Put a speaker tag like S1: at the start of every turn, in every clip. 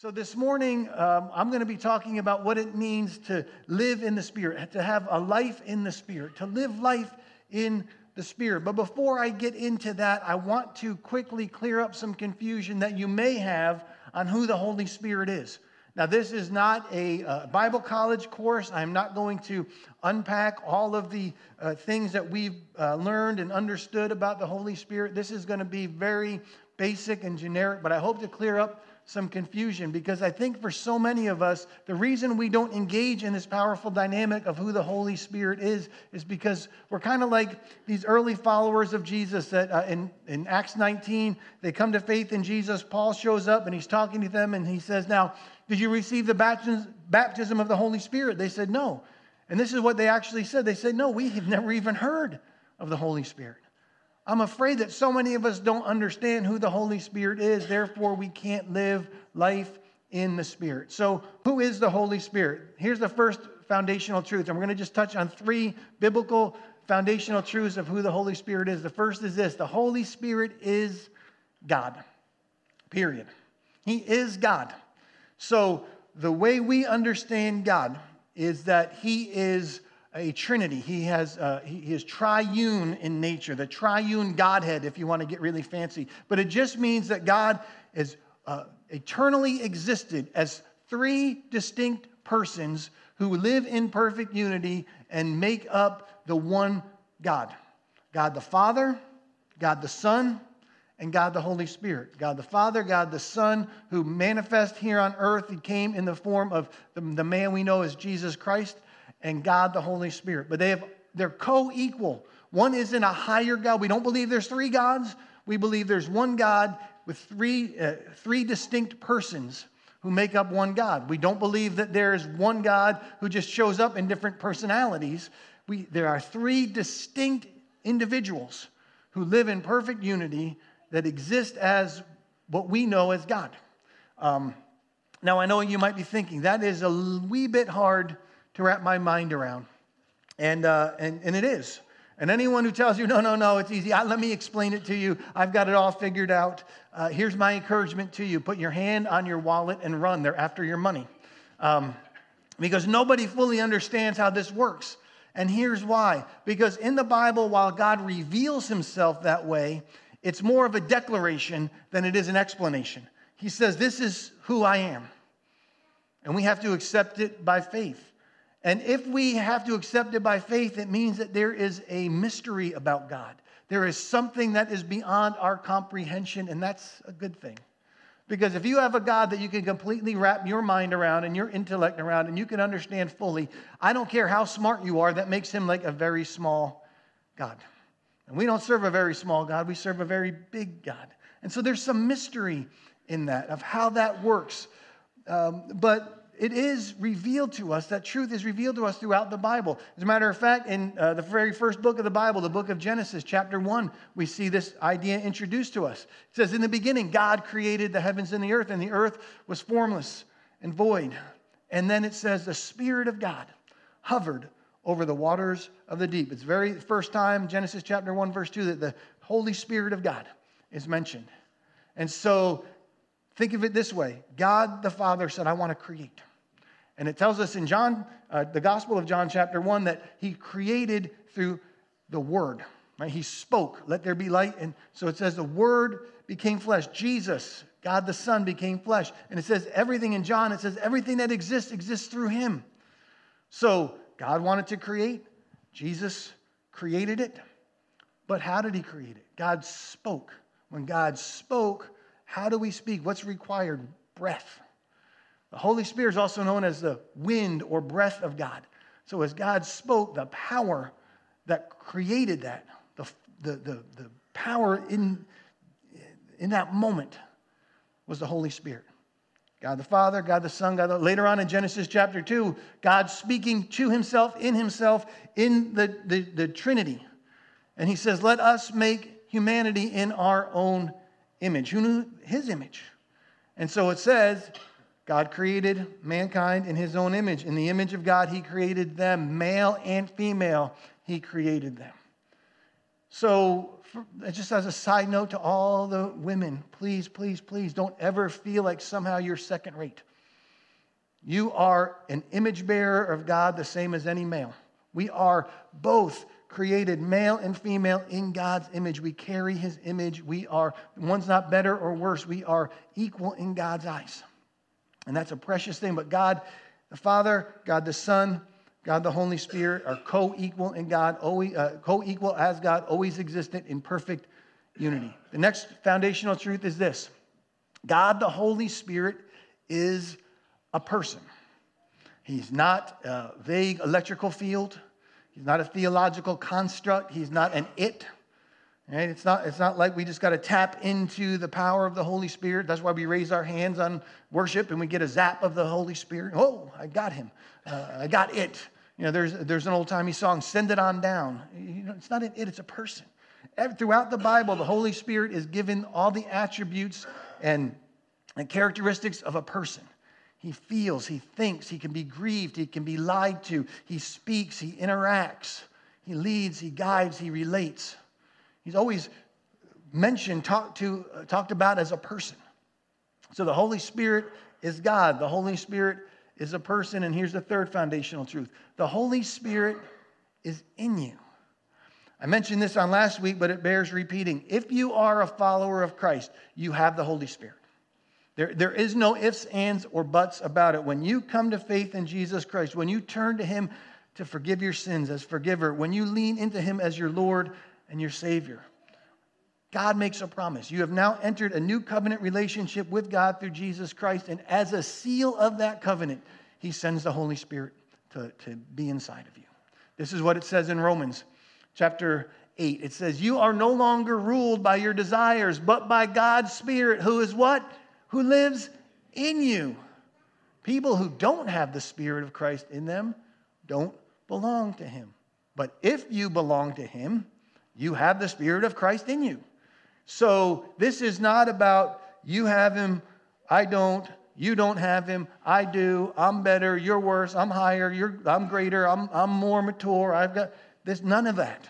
S1: So, this morning, um, I'm going to be talking about what it means to live in the Spirit, to have a life in the Spirit, to live life in the Spirit. But before I get into that, I want to quickly clear up some confusion that you may have on who the Holy Spirit is. Now, this is not a uh, Bible college course. I'm not going to unpack all of the uh, things that we've uh, learned and understood about the Holy Spirit. This is going to be very basic and generic, but I hope to clear up some confusion because I think for so many of us, the reason we don't engage in this powerful dynamic of who the Holy Spirit is is because we're kind of like these early followers of Jesus that uh, in, in Acts 19, they come to faith in Jesus. Paul shows up and he's talking to them and he says, Now, did you receive the baptism of the Holy Spirit? They said, No. And this is what they actually said. They said, No, we have never even heard of the Holy Spirit. I'm afraid that so many of us don't understand who the Holy Spirit is, therefore, we can't live life in the Spirit. So, who is the Holy Spirit? Here's the first foundational truth, and we're going to just touch on three biblical foundational truths of who the Holy Spirit is. The first is this the Holy Spirit is God, period. He is God. So, the way we understand God is that He is a trinity. He has uh, he is triune in nature, the triune Godhead, if you want to get really fancy. But it just means that God has uh, eternally existed as three distinct persons who live in perfect unity and make up the one God. God the Father, God the Son, and God the Holy Spirit. God the Father, God the Son, who manifest here on earth. He came in the form of the, the man we know as Jesus Christ and God the Holy Spirit. But they have they're co-equal. One is in a higher God. We don't believe there's three gods. We believe there's one God with three, uh, three distinct persons who make up one God. We don't believe that there is one God who just shows up in different personalities. We, there are three distinct individuals who live in perfect unity that exist as what we know as God. Um, now, I know you might be thinking that is a wee bit hard to wrap my mind around. And, uh, and, and it is. And anyone who tells you, no, no, no, it's easy, I, let me explain it to you, I've got it all figured out. Uh, here's my encouragement to you put your hand on your wallet and run. They're after your money. Um, because nobody fully understands how this works. And here's why. Because in the Bible, while God reveals himself that way, it's more of a declaration than it is an explanation. He says, This is who I am. And we have to accept it by faith. And if we have to accept it by faith, it means that there is a mystery about God. There is something that is beyond our comprehension, and that's a good thing. Because if you have a God that you can completely wrap your mind around and your intellect around and you can understand fully, I don't care how smart you are, that makes him like a very small God. And we don't serve a very small God, we serve a very big God. And so there's some mystery in that of how that works. Um, but it is revealed to us, that truth is revealed to us throughout the Bible. As a matter of fact, in uh, the very first book of the Bible, the book of Genesis, chapter 1, we see this idea introduced to us. It says, In the beginning, God created the heavens and the earth, and the earth was formless and void. And then it says, The Spirit of God hovered over the waters of the deep. It's the very first time, Genesis chapter 1, verse 2, that the Holy Spirit of God is mentioned. And so think of it this way God the Father said, I want to create. And it tells us in John, uh, the Gospel of John, chapter 1, that he created through the Word. Right? He spoke, let there be light. And so it says the Word became flesh. Jesus, God the Son, became flesh. And it says everything in John, it says everything that exists exists through him. So God wanted to create, Jesus created it. But how did he create it? God spoke. When God spoke, how do we speak? What's required? Breath. The Holy Spirit is also known as the wind or breath of God. So as God spoke, the power that created that, the, the, the, the power in, in that moment was the Holy Spirit. God the Father, God the Son, God the, later on in Genesis chapter 2, God speaking to himself, in himself, in the, the, the Trinity. And he says, Let us make humanity in our own image. Who knew his image? And so it says, God created mankind in his own image. In the image of God, he created them, male and female, he created them. So, for, just as a side note to all the women, please, please, please don't ever feel like somehow you're second rate. You are an image bearer of God the same as any male. We are both created male and female in God's image. We carry his image. We are, one's not better or worse. We are equal in God's eyes. And that's a precious thing. But God the Father, God the Son, God the Holy Spirit are co equal in God, uh, co equal as God, always existent in perfect unity. The next foundational truth is this God the Holy Spirit is a person. He's not a vague electrical field. He's not a theological construct. He's not an it. It's, not, it's not like we just got to tap into the power of the Holy Spirit. That's why we raise our hands on worship and we get a zap of the Holy Spirit. Oh, I got him. Uh, I got it. You know, there's, there's an old timey song, Send It On Down. You know, it's not an it, it's a person. Throughout the Bible, the Holy Spirit is given all the attributes and, and characteristics of a person. He feels, he thinks, he can be grieved, he can be lied to, he speaks, he interacts, he leads, he guides, he relates. He's always mentioned, talked, to, uh, talked about as a person. So the Holy Spirit is God, the Holy Spirit is a person, and here's the third foundational truth the Holy Spirit is in you. I mentioned this on last week, but it bears repeating. If you are a follower of Christ, you have the Holy Spirit. There, there is no ifs, ands, or buts about it. When you come to faith in Jesus Christ, when you turn to Him to forgive your sins as forgiver, when you lean into Him as your Lord and your Savior, God makes a promise. You have now entered a new covenant relationship with God through Jesus Christ, and as a seal of that covenant, He sends the Holy Spirit to, to be inside of you. This is what it says in Romans chapter 8. It says, You are no longer ruled by your desires, but by God's Spirit, who is what? who lives in you. People who don't have the Spirit of Christ in them don't belong to Him. But if you belong to Him, you have the Spirit of Christ in you. So this is not about you have Him, I don't, you don't have Him, I do, I'm better, you're worse, I'm higher, you're, I'm greater, I'm, I'm more mature, I've got this, none of that.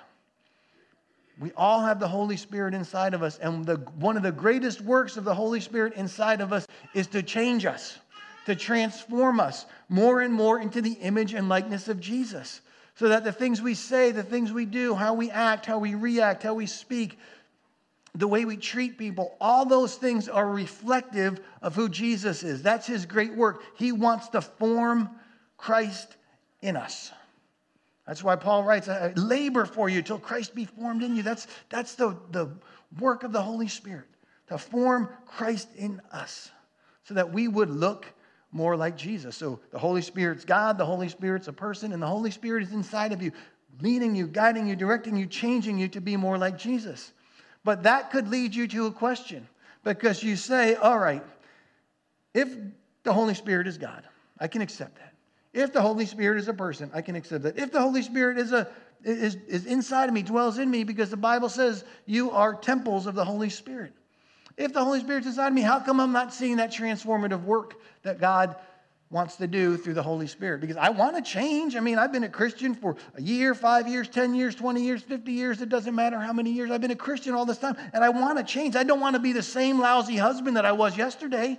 S1: We all have the Holy Spirit inside of us, and the, one of the greatest works of the Holy Spirit inside of us is to change us, to transform us more and more into the image and likeness of Jesus. So that the things we say, the things we do, how we act, how we react, how we speak, the way we treat people, all those things are reflective of who Jesus is. That's his great work. He wants to form Christ in us. That's why Paul writes, I labor for you till Christ be formed in you. That's, that's the, the work of the Holy Spirit, to form Christ in us so that we would look more like Jesus. So the Holy Spirit's God, the Holy Spirit's a person, and the Holy Spirit is inside of you, leading you, guiding you, directing you, changing you to be more like Jesus. But that could lead you to a question because you say, all right, if the Holy Spirit is God, I can accept that. If the Holy Spirit is a person, I can accept that. If the Holy Spirit is, a, is, is inside of me, dwells in me, because the Bible says you are temples of the Holy Spirit. If the Holy Spirit's inside me, how come I'm not seeing that transformative work that God wants to do through the Holy Spirit? Because I want to change. I mean, I've been a Christian for a year, five years, 10 years, 20 years, 50 years. It doesn't matter how many years. I've been a Christian all this time, and I want to change. I don't want to be the same lousy husband that I was yesterday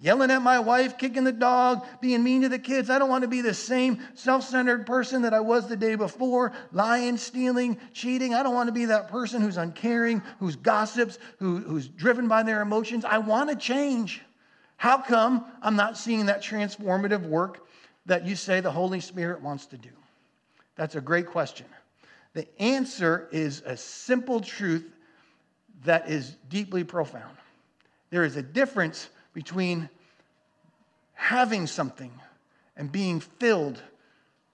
S1: yelling at my wife, kicking the dog, being mean to the kids. I don't want to be the same self centered person that I was the day before, lying, stealing, cheating. I don't want to be that person who's uncaring, who's gossips, who, who's driven by their emotions. I want to change. How come I'm not seeing that transformative work that you say the Holy Spirit wants to do? That's a great question. The answer is a simple truth that is deeply profound. There is a difference between having something and being filled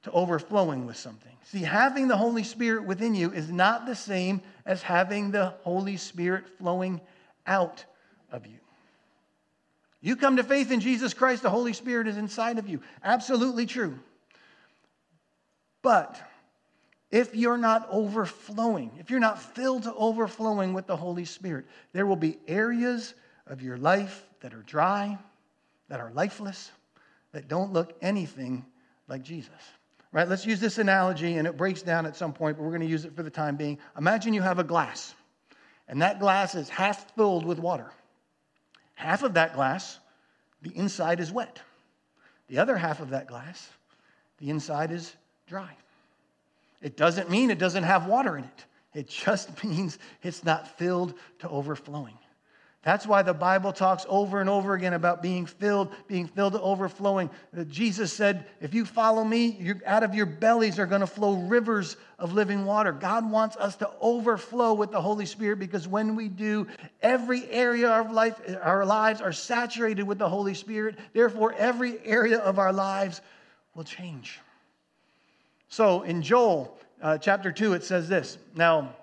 S1: to overflowing with something. See, having the Holy Spirit within you is not the same as having the Holy Spirit flowing out of you. You come to faith in Jesus Christ, the Holy Spirit is inside of you. Absolutely true. But if you're not overflowing, if you're not filled to overflowing with the Holy Spirit, there will be areas of your life that are dry, that are lifeless, that don't look anything like Jesus. Right? Let's use this analogy, and it breaks down at some point, but we're going to use it for the time being. Imagine you have a glass, and that glass is half filled with water. Half of that glass, the inside is wet. The other half of that glass, the inside is dry. It doesn't mean it doesn't have water in it, it just means it's not filled to overflowing. That's why the Bible talks over and over again about being filled, being filled to overflowing. Uh, Jesus said, If you follow me, out of your bellies are going to flow rivers of living water. God wants us to overflow with the Holy Spirit because when we do, every area of life, our lives are saturated with the Holy Spirit. Therefore, every area of our lives will change. So in Joel uh, chapter 2, it says this. Now,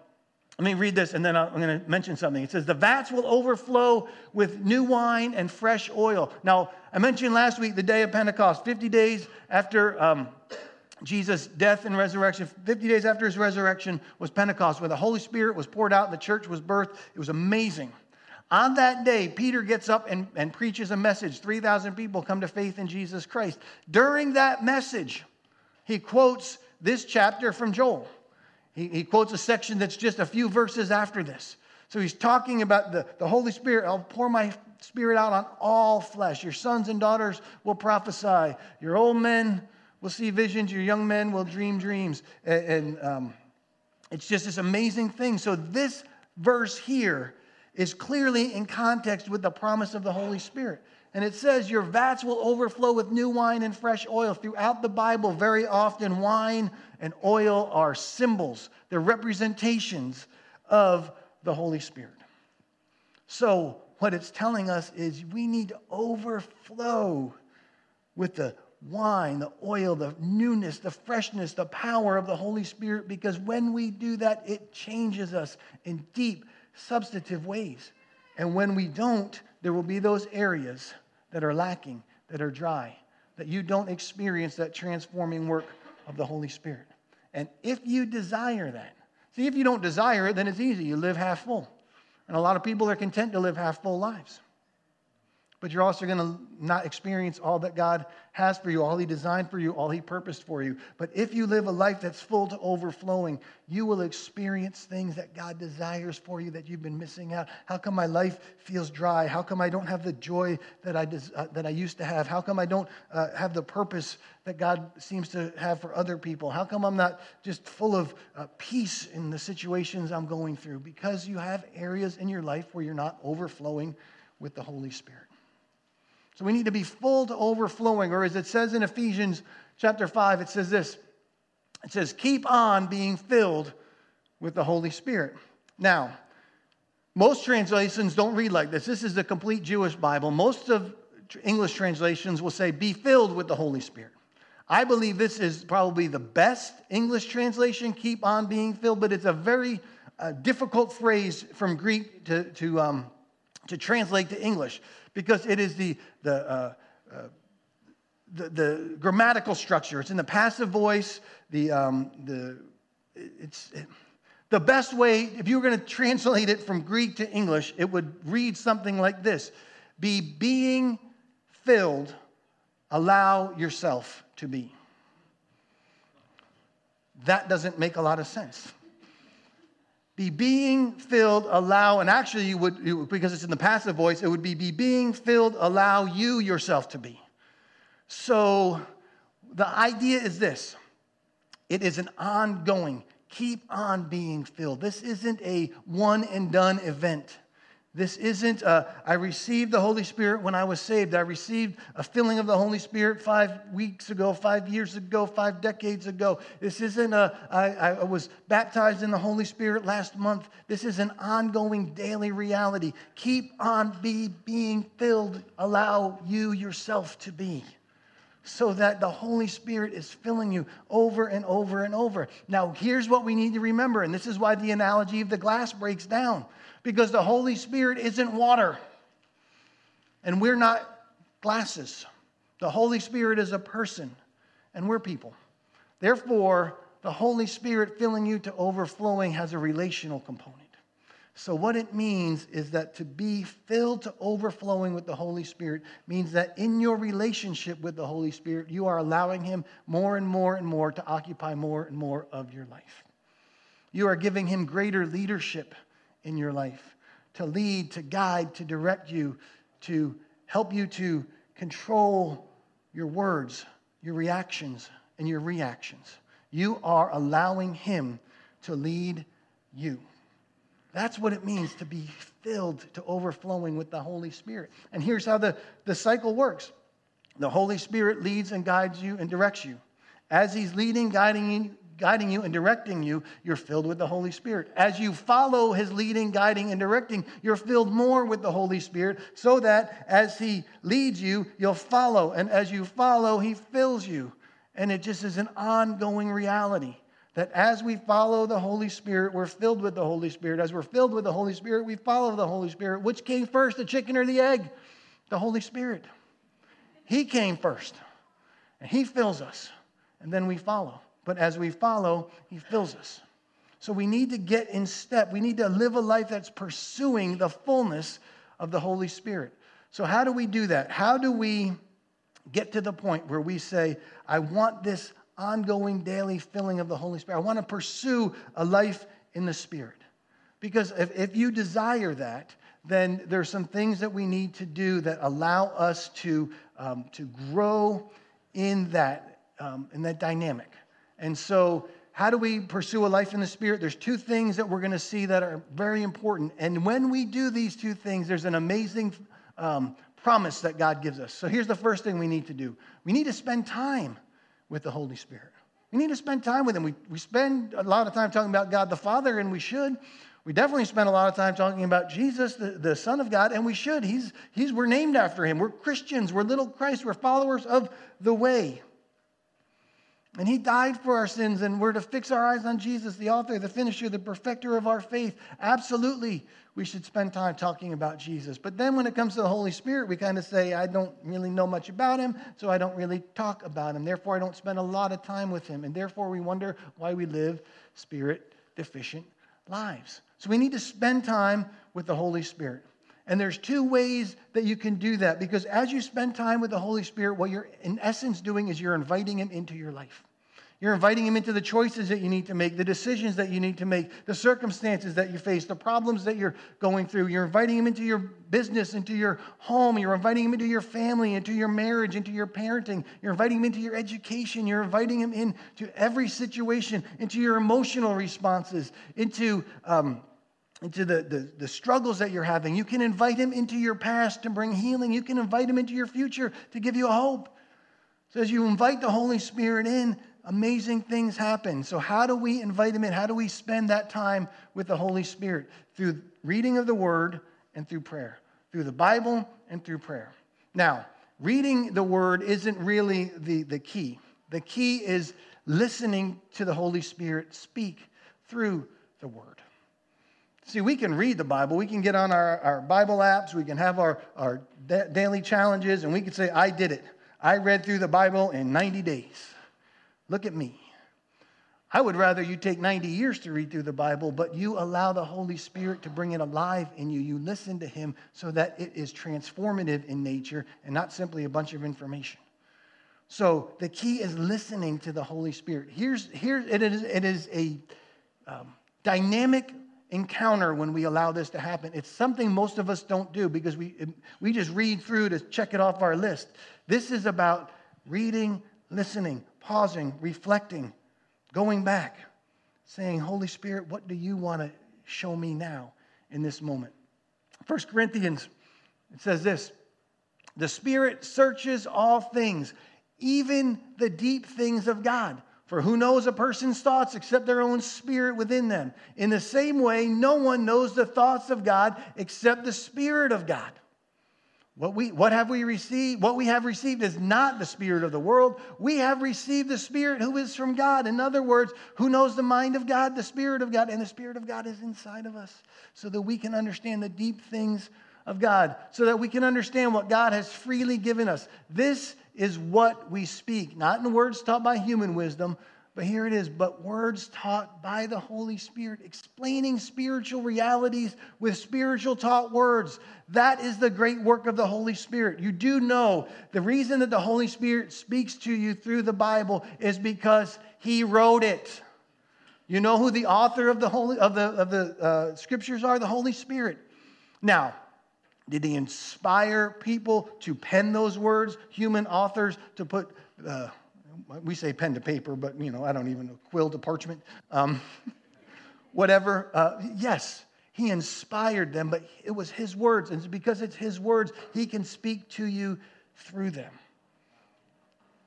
S1: let me read this and then I'm going to mention something. It says, The vats will overflow with new wine and fresh oil. Now, I mentioned last week the day of Pentecost, 50 days after um, Jesus' death and resurrection, 50 days after his resurrection was Pentecost, where the Holy Spirit was poured out the church was birthed. It was amazing. On that day, Peter gets up and, and preaches a message. 3,000 people come to faith in Jesus Christ. During that message, he quotes this chapter from Joel. He, he quotes a section that's just a few verses after this. So he's talking about the, the Holy Spirit. I'll pour my spirit out on all flesh. Your sons and daughters will prophesy. Your old men will see visions. Your young men will dream dreams. And, and um, it's just this amazing thing. So this verse here is clearly in context with the promise of the Holy Spirit. And it says, Your vats will overflow with new wine and fresh oil. Throughout the Bible, very often, wine and oil are symbols, they're representations of the Holy Spirit. So, what it's telling us is we need to overflow with the wine, the oil, the newness, the freshness, the power of the Holy Spirit, because when we do that, it changes us in deep, substantive ways. And when we don't, there will be those areas that are lacking, that are dry, that you don't experience that transforming work of the Holy Spirit. And if you desire that, see, if you don't desire it, then it's easy. You live half full. And a lot of people are content to live half full lives but you're also going to not experience all that God has for you, all He designed for you, all He purposed for you. But if you live a life that's full to overflowing, you will experience things that God desires for you that you've been missing out. How come my life feels dry? How come I don't have the joy that I, des- uh, that I used to have? How come I don't uh, have the purpose that God seems to have for other people? How come I'm not just full of uh, peace in the situations I'm going through? Because you have areas in your life where you're not overflowing with the Holy Spirit. So we need to be full to overflowing, or as it says in Ephesians chapter 5, it says this it says, Keep on being filled with the Holy Spirit. Now, most translations don't read like this. This is the complete Jewish Bible. Most of English translations will say, Be filled with the Holy Spirit. I believe this is probably the best English translation, keep on being filled, but it's a very uh, difficult phrase from Greek to, to, um, to translate to English because it is the, the, uh, uh, the, the, grammatical structure. It's in the passive voice. The, um, the, it's, it, the best way, if you were going to translate it from Greek to English, it would read something like this Be being filled, allow yourself to be. That doesn't make a lot of sense be being filled, allow, and actually, you would, because it's in the passive voice, it would be be being filled, allow you yourself to be. So the idea is this it is an ongoing, keep on being filled. This isn't a one and done event. This isn't, a, I received the Holy Spirit when I was saved. I received a filling of the Holy Spirit five weeks ago, five years ago, five decades ago. This isn't a, I, I was baptized in the Holy Spirit last month. This is an ongoing daily reality. Keep on be, being filled. Allow you yourself to be so that the Holy Spirit is filling you over and over and over. Now, here's what we need to remember, and this is why the analogy of the glass breaks down because the Holy Spirit isn't water and we're not glasses. The Holy Spirit is a person and we're people. Therefore, the Holy Spirit filling you to overflowing has a relational component. So, what it means is that to be filled to overflowing with the Holy Spirit means that in your relationship with the Holy Spirit, you are allowing Him more and more and more to occupy more and more of your life. You are giving Him greater leadership in your life to lead, to guide, to direct you, to help you to control your words, your reactions, and your reactions. You are allowing Him to lead you. That's what it means to be filled to overflowing with the Holy Spirit. And here's how the, the cycle works the Holy Spirit leads and guides you and directs you. As He's leading, guiding guiding you and directing you, you're filled with the Holy Spirit. As you follow His leading, guiding, and directing, you're filled more with the Holy Spirit so that as He leads you, you'll follow. And as you follow, He fills you. And it just is an ongoing reality that as we follow the Holy Spirit, we're filled with the Holy Spirit. As we're filled with the Holy Spirit, we follow the Holy Spirit. Which came first, the chicken or the egg? The Holy Spirit. He came first, and He fills us, and then we follow. But as we follow, He fills us. So we need to get in step. We need to live a life that's pursuing the fullness of the Holy Spirit. So, how do we do that? How do we get to the point where we say, I want this ongoing daily filling of the Holy Spirit. I want to pursue a life in the Spirit. Because if, if you desire that, then there's some things that we need to do that allow us to, um, to grow in that, um, in that dynamic. And so, how do we pursue a life in the Spirit? There's two things that we're going to see that are very important. And when we do these two things, there's an amazing um, promise that God gives us. So, here's the first thing we need to do we need to spend time with the Holy Spirit. We need to spend time with Him. We, we spend a lot of time talking about God the Father, and we should. We definitely spend a lot of time talking about Jesus, the, the Son of God, and we should. He's, he's, we're named after Him. We're Christians. We're little Christ. We're followers of the way. And he died for our sins, and we're to fix our eyes on Jesus, the author, the finisher, the perfecter of our faith. Absolutely, we should spend time talking about Jesus. But then when it comes to the Holy Spirit, we kind of say, I don't really know much about him, so I don't really talk about him. Therefore, I don't spend a lot of time with him. And therefore, we wonder why we live spirit deficient lives. So we need to spend time with the Holy Spirit. And there's two ways that you can do that because as you spend time with the Holy Spirit, what you're in essence doing is you're inviting Him into your life. You're inviting Him into the choices that you need to make, the decisions that you need to make, the circumstances that you face, the problems that you're going through. You're inviting Him into your business, into your home. You're inviting Him into your family, into your marriage, into your parenting. You're inviting Him into your education. You're inviting Him into every situation, into your emotional responses, into. Um, into the, the, the, struggles that you're having. You can invite him into your past to bring healing. You can invite him into your future to give you a hope. So as you invite the Holy Spirit in, amazing things happen. So, how do we invite him in? How do we spend that time with the Holy Spirit? Through reading of the Word and through prayer, through the Bible and through prayer. Now, reading the Word isn't really the, the key. The key is listening to the Holy Spirit speak through the Word. See, we can read the Bible. We can get on our, our Bible apps. We can have our, our da- daily challenges, and we can say, I did it. I read through the Bible in 90 days. Look at me. I would rather you take 90 years to read through the Bible, but you allow the Holy Spirit to bring it alive in you. You listen to Him so that it is transformative in nature and not simply a bunch of information. So the key is listening to the Holy Spirit. Here's, here it is, it is a um, dynamic encounter when we allow this to happen. It's something most of us don't do because we, we just read through to check it off our list. This is about reading, listening, pausing, reflecting, going back, saying, Holy Spirit, what do you want to show me now in this moment? First Corinthians, it says this The Spirit searches all things, even the deep things of God. For who knows a person's thoughts except their own spirit within them? In the same way, no one knows the thoughts of God except the Spirit of God. What, we, what have we received? What we have received is not the Spirit of the world. We have received the Spirit who is from God. In other words, who knows the mind of God? The Spirit of God. And the Spirit of God is inside of us so that we can understand the deep things of God, so that we can understand what God has freely given us. This is what we speak, not in words taught by human wisdom, But here it is, but words taught by the Holy Spirit, explaining spiritual realities with spiritual taught words. That is the great work of the Holy Spirit. You do know the reason that the Holy Spirit speaks to you through the Bible is because He wrote it. You know who the author of the, Holy, of the, of the uh, scriptures are? The Holy Spirit. Now, did He inspire people to pen those words, human authors, to put. Uh, we say pen to paper, but you know, I don't even know, quill to parchment. Um, whatever. Uh, yes, he inspired them, but it was his words. And because it's his words, he can speak to you through them.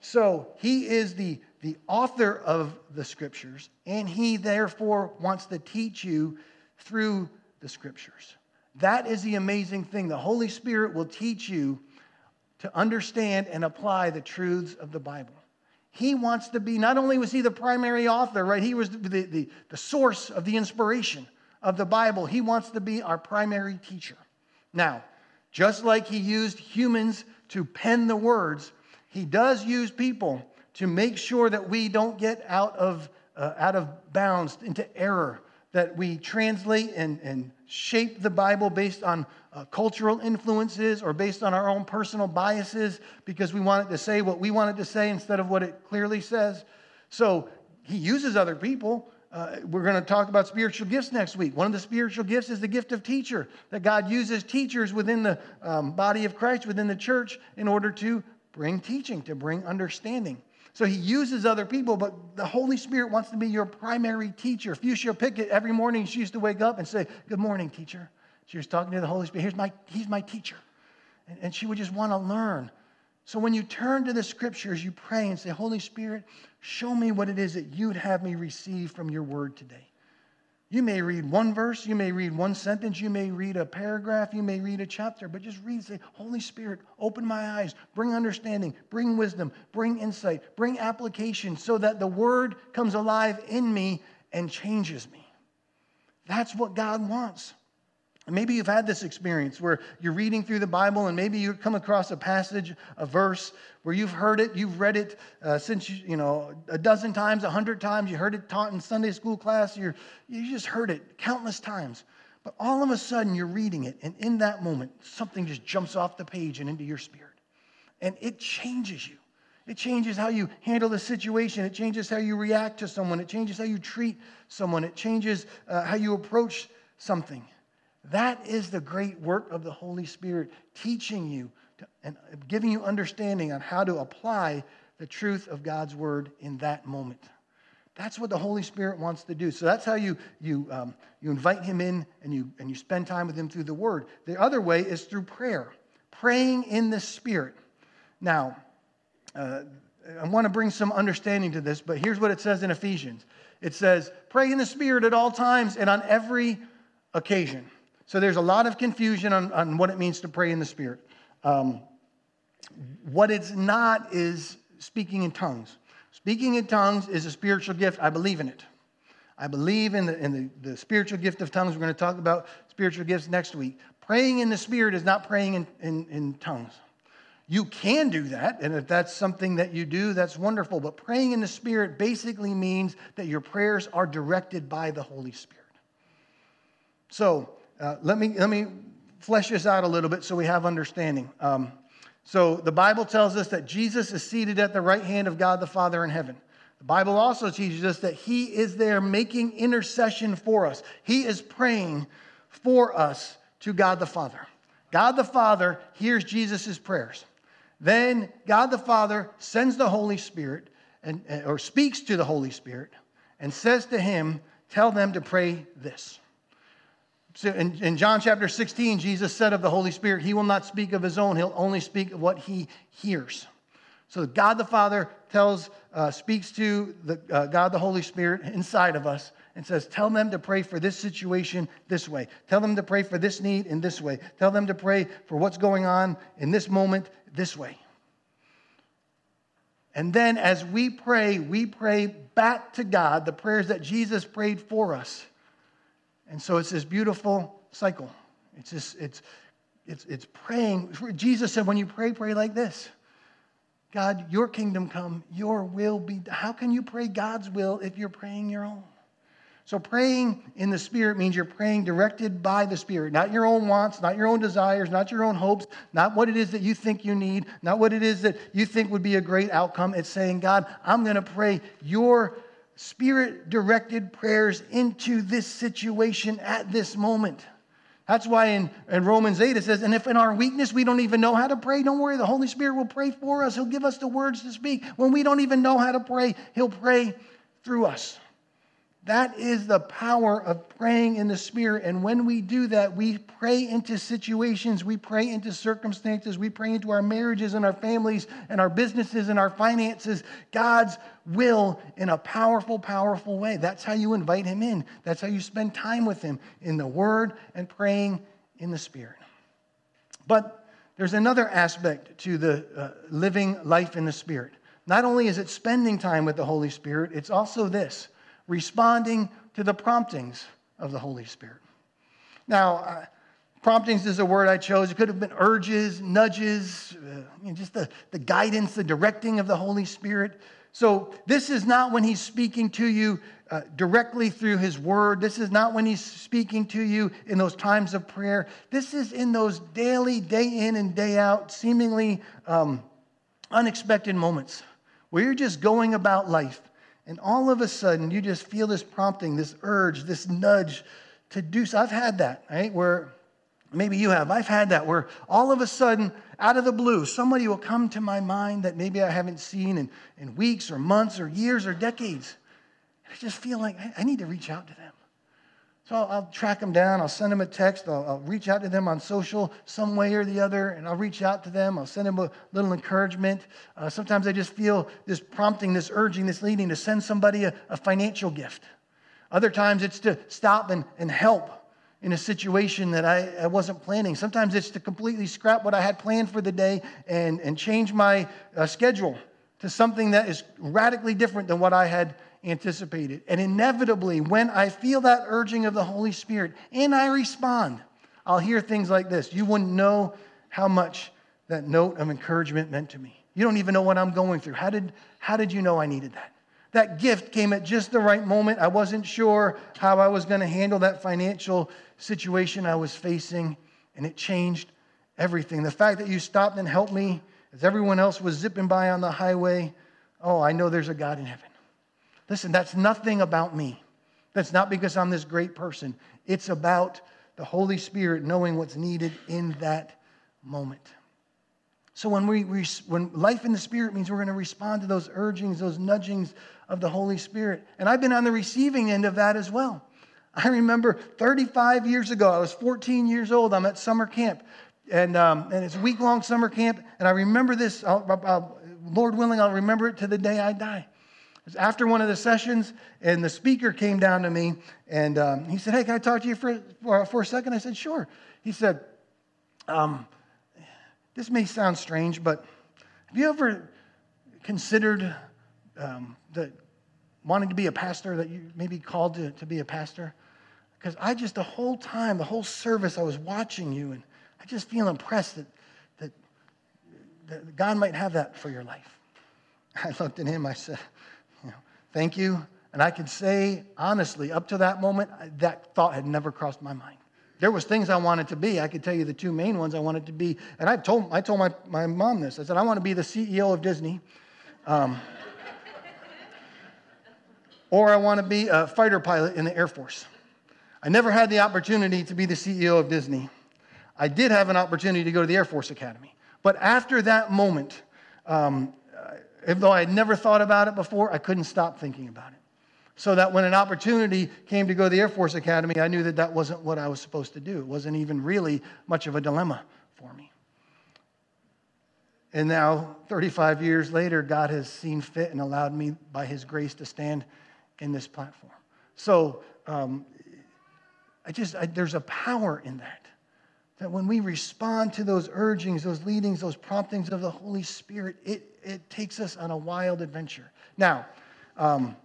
S1: So he is the, the author of the scriptures, and he therefore wants to teach you through the scriptures. That is the amazing thing. The Holy Spirit will teach you to understand and apply the truths of the Bible. He wants to be, not only was he the primary author, right? He was the, the, the source of the inspiration of the Bible. He wants to be our primary teacher. Now, just like he used humans to pen the words, he does use people to make sure that we don't get out of, uh, out of bounds into error, that we translate and, and shape the Bible based on uh, cultural influences or based on our own personal biases because we want it to say what we want it to say instead of what it clearly says. So he uses other people. Uh, we're going to talk about spiritual gifts next week. One of the spiritual gifts is the gift of teacher, that God uses teachers within the um, body of Christ, within the church, in order to bring teaching, to bring understanding. So he uses other people, but the Holy Spirit wants to be your primary teacher. Fuchsia Pickett, every morning she used to wake up and say, Good morning, teacher. She was talking to the Holy Spirit. Here's my, he's my teacher. And, and she would just want to learn. So when you turn to the scriptures, you pray and say, Holy Spirit, show me what it is that you'd have me receive from your word today. You may read one verse, you may read one sentence, you may read a paragraph, you may read a chapter, but just read say, Holy Spirit, open my eyes, bring understanding, bring wisdom, bring insight, bring application so that the word comes alive in me and changes me. That's what God wants. Maybe you've had this experience where you're reading through the Bible and maybe you come across a passage, a verse where you've heard it, you've read it uh, since, you, you know, a dozen times, a hundred times. You heard it taught in Sunday school class. You're, you just heard it countless times. But all of a sudden you're reading it and in that moment, something just jumps off the page and into your spirit. And it changes you. It changes how you handle the situation. It changes how you react to someone. It changes how you treat someone. It changes uh, how you approach something. That is the great work of the Holy Spirit, teaching you to, and giving you understanding on how to apply the truth of God's word in that moment. That's what the Holy Spirit wants to do. So that's how you, you, um, you invite him in and you, and you spend time with him through the word. The other way is through prayer, praying in the Spirit. Now, uh, I want to bring some understanding to this, but here's what it says in Ephesians it says, Pray in the Spirit at all times and on every occasion. So there's a lot of confusion on, on what it means to pray in the Spirit. Um, what it's not is speaking in tongues. Speaking in tongues is a spiritual gift. I believe in it. I believe in the, in the, the spiritual gift of tongues. We're going to talk about spiritual gifts next week. Praying in the Spirit is not praying in, in, in tongues. You can do that, and if that's something that you do, that's wonderful. But praying in the Spirit basically means that your prayers are directed by the Holy Spirit. So, uh, let, me, let me flesh this out a little bit so we have understanding. Um, so the Bible tells us that Jesus is seated at the right hand of God the Father in heaven. The Bible also teaches us that He is there making intercession for us. He is praying for us to God the Father. God the Father hears Jesus' prayers. Then God the Father sends the Holy Spirit and, or speaks to the Holy Spirit and says to him, Tell them to pray this. So in, in, John chapter 16, Jesus said of the Holy Spirit, He will not speak of His own, He'll only speak of what He hears. So God the Father tells, uh, speaks to the, uh, God the Holy Spirit inside of us and says, Tell them to pray for this situation this way. Tell them to pray for this need in this way. Tell them to pray for what's going on in this moment this way. And then as we pray, we pray back to God the prayers that Jesus prayed for us. And so it's this beautiful cycle. It's just, it's, it's, it's praying. Jesus said, when you pray, pray like this. God, your kingdom come, your will be. How can you pray God's will if you're praying your own? So, praying in the Spirit means you're praying directed by the Spirit, not your own wants, not your own desires, not your own hopes, not what it is that you think you need, not what it is that you think would be a great outcome. It's saying, God, I'm going to pray your Spirit directed prayers into this situation at this moment. That's why in, in Romans 8 it says, and if in our weakness we don't even know how to pray, don't worry, the Holy Spirit will pray for us. He'll give us the words to speak. When we don't even know how to pray, He'll pray through us. That is the power of praying in the Spirit. And when we do that, we pray into situations, we pray into circumstances, we pray into our marriages and our families and our businesses and our finances, God's will in a powerful, powerful way. That's how you invite Him in. That's how you spend time with Him in the Word and praying in the Spirit. But there's another aspect to the uh, living life in the Spirit. Not only is it spending time with the Holy Spirit, it's also this responding to the promptings of the Holy Spirit. Now, uh, promptings is a word I chose. It could have been urges, nudges, uh, you know, just the, the guidance, the directing of the Holy Spirit. So, this is not when He's speaking to you uh, directly through His Word. This is not when He's speaking to you in those times of prayer. This is in those daily, day in and day out, seemingly um, unexpected moments where you're just going about life and all of a sudden, you just feel this prompting, this urge, this nudge to do so. I've had that, right? Where maybe you have. I've had that where all of a sudden, out of the blue, somebody will come to my mind that maybe I haven't seen in, in weeks or months or years or decades. I just feel like I, I need to reach out to them. So I'll, track them down. I'll send them a text. I'll, I'll, reach out to them on social some way or the other, and I'll reach out to them. I'll send them a little encouragement. Uh, sometimes I just feel this prompting, this urging, this leading to send somebody a, a financial gift. Other times it's to stop and, and help in a situation that I, I wasn't planning. Sometimes it's to completely scrap what I had planned for the day and, and change my uh, schedule to something that is radically different than what I had anticipated. And inevitably, when I feel that urging of the Holy Spirit and I respond, I'll hear things like this. You wouldn't know how much that note of encouragement meant to me. You don't even know what I'm going through. How did, how did you know I needed that? That gift came at just the right moment. I wasn't sure how I was going to handle that financial situation I was facing, and it changed everything. The fact that you stopped and helped me as everyone else was zipping by on the highway, oh, I know there's a God in heaven. Listen, that's nothing about me. That's not because I'm this great person. It's about the Holy Spirit knowing what's needed in that moment. So when we when life in the Spirit means we're going to respond to those urgings, those nudgings of the Holy Spirit. And I've been on the receiving end of that as well. I remember 35 years ago, I was 14 years old. I'm at summer camp, and um, and it's week long summer camp. And I remember this. I'll, I'll, Lord willing, I'll remember it to the day I die after one of the sessions, and the speaker came down to me, and um, he said, "Hey, can I talk to you for, for, a second? I said, "Sure." He said, um, "This may sound strange, but have you ever considered um, that wanting to be a pastor, that you may be called to, to be a pastor?" Because I just the whole time, the whole service, I was watching you, and I just feel impressed that that, that God might have that for your life. I looked at him. I said. Thank you. And I can say honestly, up to that moment, that thought had never crossed my mind. There was things I wanted to be. I could tell you the two main ones I wanted to be. And I told, I told my, my mom this. I said, I want to be the CEO of Disney. Um, or I want to be a fighter pilot in the Air Force. I never had the opportunity to be the CEO of Disney. I did have an opportunity to go to the Air Force Academy. But after that moment, um, even though I had never thought about it before, I couldn't stop thinking about it. So that when an opportunity came to go to the Air Force Academy, I knew that that wasn't what I was supposed to do. It wasn't even really much of a dilemma for me. And now, 35 years later, God has seen fit and allowed me, by His grace, to stand in this platform. So, um, I just, I, there's a power in that. That when we respond to those urgings, those leadings, those promptings of the Holy Spirit, it, it takes us on a wild adventure. Now, um,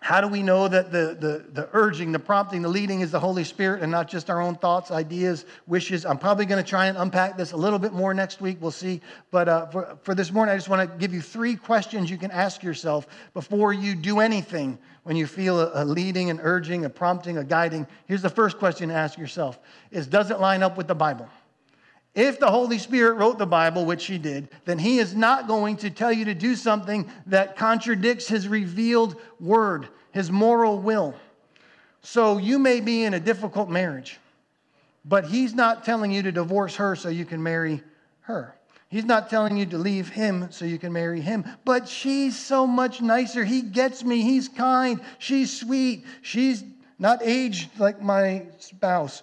S1: how do we know that the, the, the urging, the prompting, the leading is the Holy Spirit and not just our own thoughts, ideas, wishes? I'm probably going to try and unpack this a little bit more next week. We'll see. But uh, for, for this morning, I just want to give you three questions you can ask yourself before you do anything when you feel a, a leading, an urging, a prompting, a guiding. Here's the first question to ask yourself is does it line up with the Bible? If the Holy Spirit wrote the Bible, which he did, then he is not going to tell you to do something that contradicts his revealed word, his moral will. So you may be in a difficult marriage, but he's not telling you to divorce her so you can marry her. He's not telling you to leave him so you can marry him. But she's so much nicer. He gets me. He's kind. She's sweet. She's not aged like my spouse.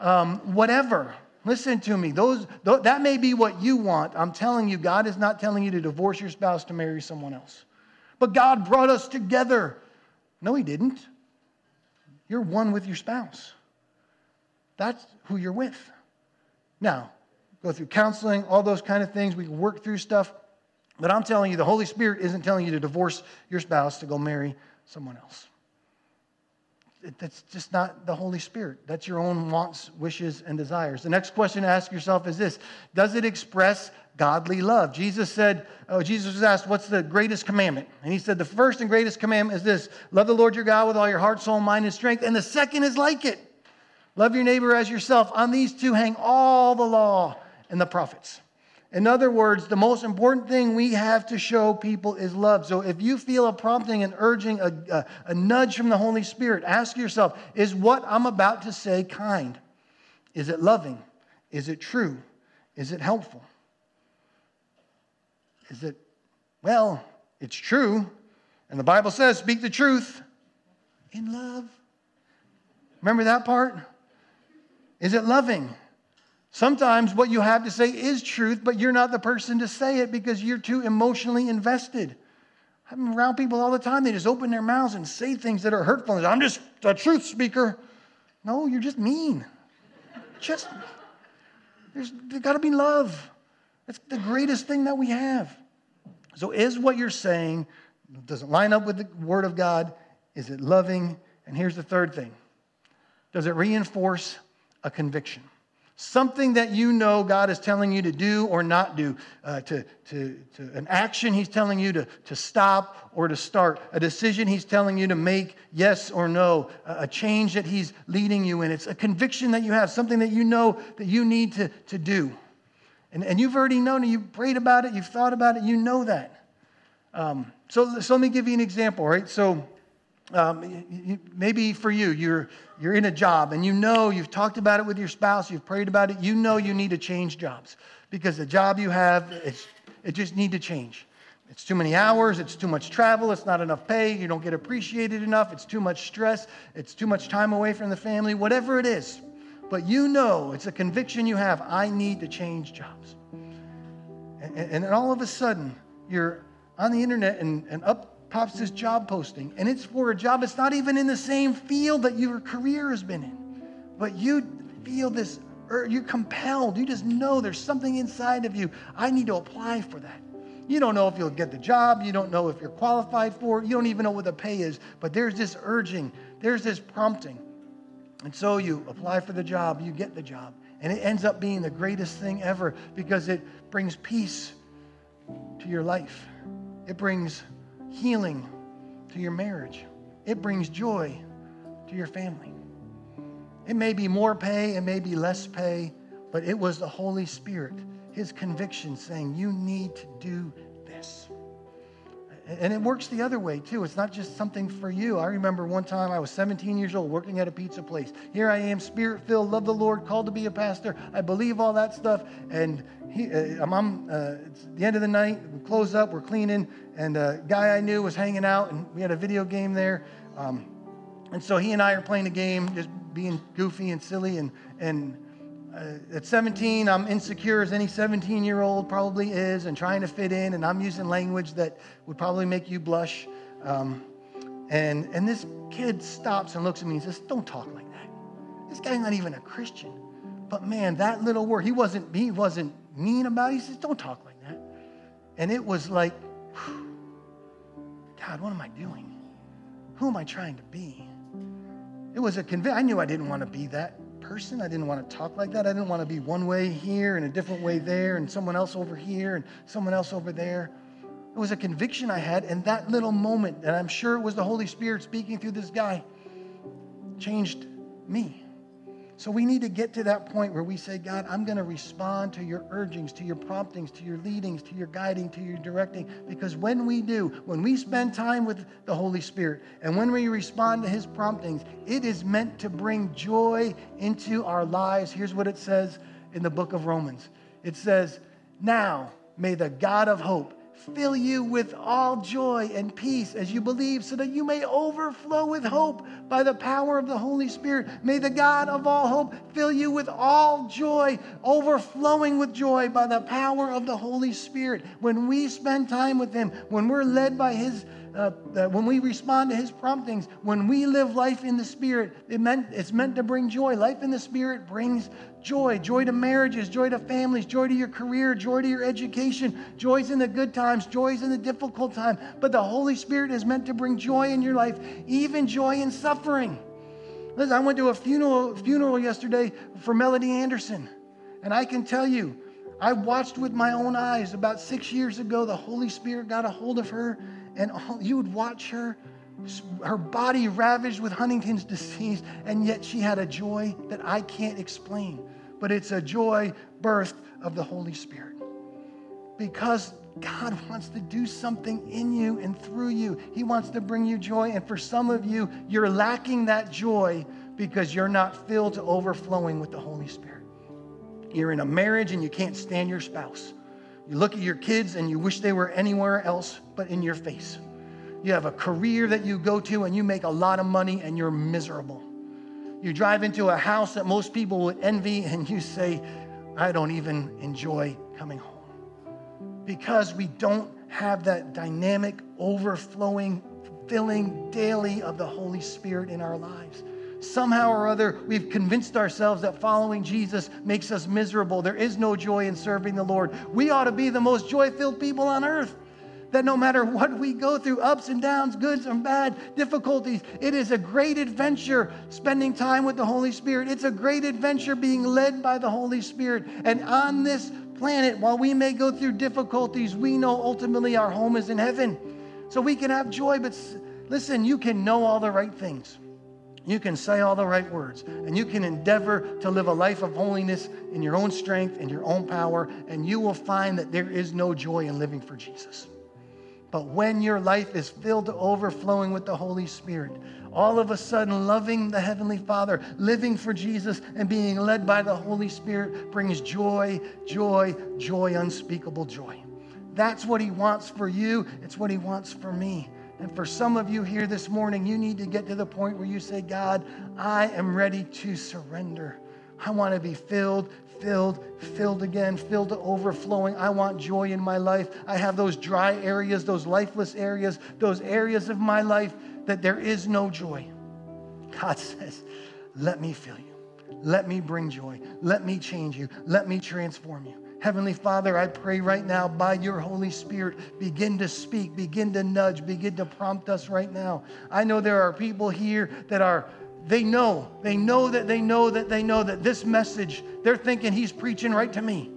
S1: Um, whatever. Listen to me. Those, that may be what you want. I'm telling you, God is not telling you to divorce your spouse to marry someone else. But God brought us together. No, He didn't. You're one with your spouse. That's who you're with. Now, go through counseling, all those kind of things. We can work through stuff. But I'm telling you, the Holy Spirit isn't telling you to divorce your spouse to go marry someone else that's just not the Holy Spirit. That's your own wants, wishes, and desires. The next question to ask yourself is this Does it express godly love? Jesus said, oh, Jesus was asked, What's the greatest commandment? And he said, The first and greatest commandment is this love the Lord your God with all your heart, soul, mind, and strength. And the second is like it love your neighbor as yourself. On these two hang all the law and the prophets. In other words, the most important thing we have to show people is love. So if you feel a prompting and urging, a, a, a, nudge from the Holy Spirit, ask yourself is what I'm about to say kind? Is it loving? Is it true? Is it helpful? Is it, well, it's true. And the Bible says, speak the truth in love. Remember that part? Is it loving? Sometimes what you have to say is truth, but you're not the person to say it because you're too emotionally invested. I'm around people all the time. They just open their mouths and say things that are hurtful. I'm just a truth speaker. No, you're just mean. Just, there's, there's got to be love. That's the greatest thing that we have. So, is what you're saying, does it line up with the Word of God? Is it loving? And here's the third thing Does it reinforce a conviction? Something that you know God is telling you to do or not do, uh, to, to, to an action He's telling you to, to stop or to start, a decision He's telling you to make, yes or no, a change that He's leading you in. It's a conviction that you have, something that you know that you need to, to do. And, and you've already known it, you've prayed about it, you've thought about it, you know that. Um, so, so let me give you an example, right? So um, maybe for you, you're, you're in a job and you know you've talked about it with your spouse, you've prayed about it, you know you need to change jobs because the job you have, it's, it just need to change. It's too many hours, it's too much travel, it's not enough pay, you don't get appreciated enough, it's too much stress, it's too much time away from the family, whatever it is. But you know, it's a conviction you have, I need to change jobs. And, and then all of a sudden, you're on the internet and, and up pops this job posting, and it's for a job It's not even in the same field that your career has been in. But you feel this, or you're compelled. You just know there's something inside of you. I need to apply for that. You don't know if you'll get the job. You don't know if you're qualified for it. You don't even know what the pay is. But there's this urging, there's this prompting. And so you apply for the job, you get the job. And it ends up being the greatest thing ever because it brings peace to your life. It brings healing to your marriage. It brings joy to your family. It may be more pay, it may be less pay, but it was the Holy Spirit, His conviction saying, You need to do. And it works the other way too. It's not just something for you. I remember one time I was 17 years old working at a pizza place. Here I am, spirit filled, love the Lord, called to be a pastor. I believe all that stuff. And he, uh, I'm, uh, it's the end of the night. We close up, we're cleaning, and a guy I knew was hanging out, and we had a video game there. Um, and so he and I are playing a game, just being goofy and silly. And, and uh, at 17, I'm insecure as any 17 year old probably is and trying to fit in, and I'm using language that would probably make you blush. Um, and, and this kid stops and looks at me and says, Don't talk like that. This guy's not even a Christian. But man, that little word, he wasn't, he wasn't mean about it. He says, Don't talk like that. And it was like, God, what am I doing? who am I trying to be? It was a conviction. I knew I didn't want to be that person. I didn't want to talk like that. I didn't want to be one way here and a different way there and someone else over here and someone else over there. It was a conviction I had, and that little moment, and I'm sure it was the Holy Spirit speaking through this guy, changed me. So we need to get to that point where we say, God, I'm going to respond to your urgings, to your promptings, to your leadings, to your guiding, to your directing. Because when we do, when we spend time with the Holy Spirit and when we respond to his promptings, it is meant to bring joy into our lives. Here's what it says in the book of Romans it says, Now may the God of hope fill you with all joy and peace as you believe, so that you may overflow with hope by the power of the Holy Spirit. May the God of all hope fill you with all joy, overflowing with joy by the power of the Holy Spirit. When we spend time with Him, when we're led by His uh, when we respond to his promptings, when we live life in the Spirit, it meant, it's meant to bring joy. Life in the Spirit brings joy joy to marriages, joy to families, joy to your career, joy to your education, joys in the good times, joys in the difficult time. But the Holy Spirit is meant to bring joy in your life, even joy in suffering. Listen, I went to a funeral, funeral yesterday for Melody Anderson, and I can tell you, I watched with my own eyes about six years ago, the Holy Spirit got a hold of her and you would watch her, her body ravaged with Huntington's disease, and yet she had a joy that I can't explain. But it's a joy birthed of the Holy Spirit. Because God wants to do something in you and through you. He wants to bring you joy. And for some of you, you're lacking that joy because you're not filled to overflowing with the Holy Spirit. You're in a marriage and you can't stand your spouse. You look at your kids and you wish they were anywhere else but in your face. You have a career that you go to and you make a lot of money and you're miserable. You drive into a house that most people would envy and you say, I don't even enjoy coming home. Because we don't have that dynamic, overflowing, filling daily of the Holy Spirit in our lives somehow or other we've convinced ourselves that following Jesus makes us miserable. There is no joy in serving the Lord. We ought to be the most joy filled people on earth. That no matter what we go through, ups and downs, goods and bad, difficulties, it is a great adventure spending time with the Holy Spirit. It's a great adventure being led by the Holy Spirit. And on this planet, while we may go through difficulties, we know ultimately our home is in heaven. So we can have joy, but listen, you can know all the right things. You can say all the right words and you can endeavor to live a life of holiness in your own strength, and your own power, and you will find that there is no joy in living for Jesus. But when your life is filled to overflowing with the Holy Spirit, all of a sudden loving the Heavenly Father, living for Jesus, and being led by the Holy Spirit brings joy, joy, joy, unspeakable joy. That's what He wants for you, it's what He wants for me. And for some of you here this morning, you need to get to the point where you say, God, I am ready to surrender. I want to be filled, filled, filled again, filled to overflowing. I want joy in my life. I have those dry areas, those lifeless areas, those areas of my life that there is no joy. God says, Let me fill you. Let me bring joy. Let me change you. Let me transform you. Heavenly Father, I pray right now by your Holy Spirit, begin to speak, begin to nudge, begin to prompt us right now. I know there are people here that are, they know, they know that they know that they know that this message, they're thinking he's preaching right to me.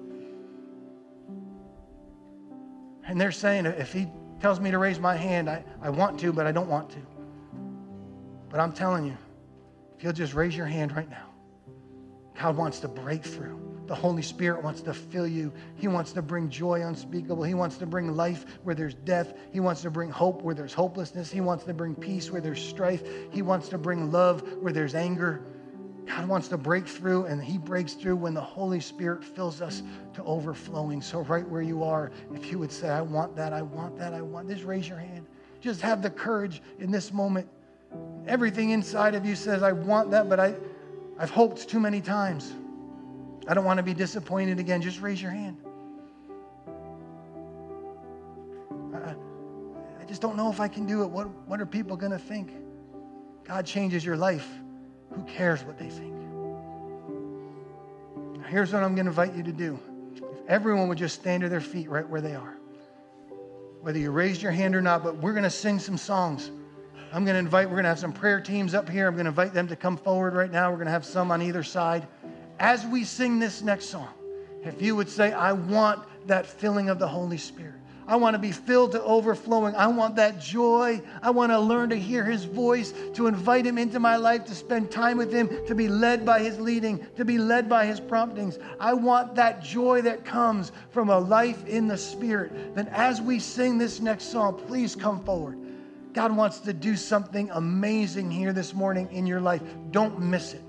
S1: And they're saying, if he tells me to raise my hand, I, I want to, but I don't want to. But I'm telling you, if you'll just raise your hand right now, God wants to break through. The Holy Spirit wants to fill you. He wants to bring joy unspeakable. He wants to bring life where there's death. He wants to bring hope where there's hopelessness. He wants to bring peace where there's strife. He wants to bring love where there's anger. God wants to break through, and He breaks through when the Holy Spirit fills us to overflowing. So, right where you are, if you would say, I want that, I want that, I want, just raise your hand. Just have the courage in this moment. Everything inside of you says, I want that, but I, I've hoped too many times. I don't want to be disappointed again. Just raise your hand. I, I just don't know if I can do it. What, what are people going to think? God changes your life. Who cares what they think? Here's what I'm going to invite you to do. If everyone would just stand to their feet right where they are, whether you raised your hand or not, but we're going to sing some songs. I'm going to invite, we're going to have some prayer teams up here. I'm going to invite them to come forward right now. We're going to have some on either side. As we sing this next song, if you would say, I want that filling of the Holy Spirit. I want to be filled to overflowing. I want that joy. I want to learn to hear his voice, to invite him into my life, to spend time with him, to be led by his leading, to be led by his promptings. I want that joy that comes from a life in the Spirit. Then, as we sing this next song, please come forward. God wants to do something amazing here this morning in your life. Don't miss it.